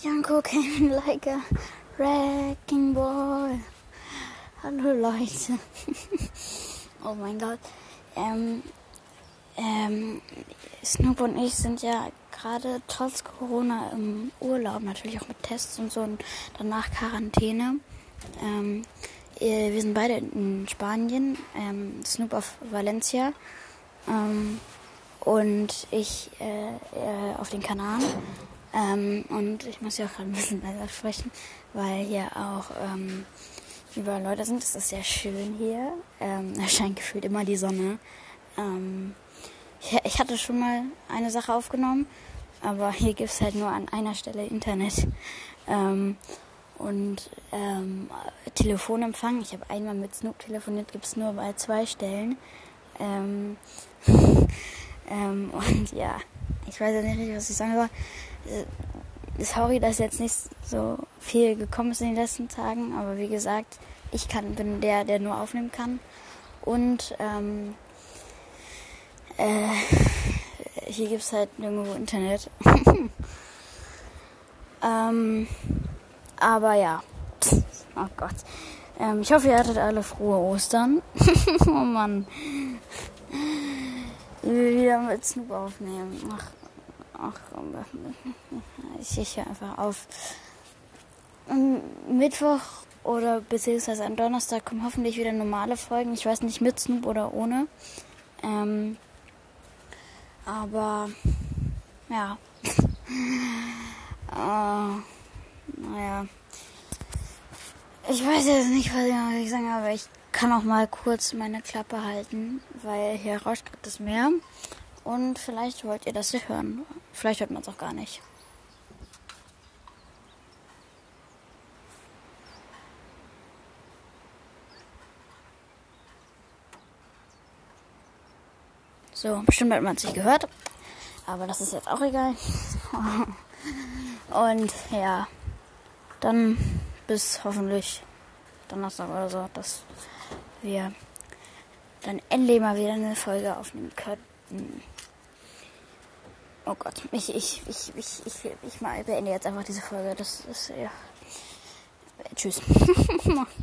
Janko came like a wrecking ball. Hallo Leute. oh mein Gott. Ähm, ähm, Snoop und ich sind ja gerade trotz Corona im Urlaub, natürlich auch mit Tests und so und danach Quarantäne. Ähm, wir sind beide in Spanien, ähm, Snoop auf Valencia ähm, und ich äh, äh, auf den Kanaren. Ähm, und ich muss ja auch gerade ein bisschen leiser sprechen, weil hier auch ähm, überall Leute sind. Es ist sehr schön hier. Ähm, es scheint gefühlt immer die Sonne. Ähm, ich, ich, hatte schon mal eine Sache aufgenommen, aber hier gibt es halt nur an einer Stelle Internet. Ähm, und ähm, Telefonempfang. Ich habe einmal mit Snoop telefoniert, gibt es nur bei zwei Stellen. Ähm, und ja, ich weiß ja nicht was ich sagen soll. Äh, sorry, dass jetzt nicht so viel gekommen ist in den letzten Tagen, aber wie gesagt, ich kann, bin der, der nur aufnehmen kann. Und ähm, äh, hier gibt es halt nirgendwo Internet. ähm, aber ja. Oh Gott. Ähm, ich hoffe, ihr hattet alle frohe Ostern. oh Mann. Ich will wieder mit Snoop aufnehmen. Ach, ach, ich, ich höre einfach auf. Am Mittwoch oder beziehungsweise am Donnerstag kommen hoffentlich wieder normale Folgen. Ich weiß nicht mit Snoop oder ohne. Ähm, aber ja. uh, naja. Ich weiß jetzt nicht, was ich sagen, aber ich kann auch mal kurz meine Klappe halten, weil hier rauscht das Meer. Und vielleicht wollt ihr das hören. Vielleicht hört man es auch gar nicht. So, bestimmt hat man es nicht gehört. Aber das ist jetzt auch egal. Und ja, dann bis hoffentlich Donnerstag oder so, dass wir dann endlich mal wieder eine Folge aufnehmen könnten. Oh Gott, ich, ich, ich, ich, ich, ich mal beende jetzt einfach diese Folge. Das ist ja. Tschüss.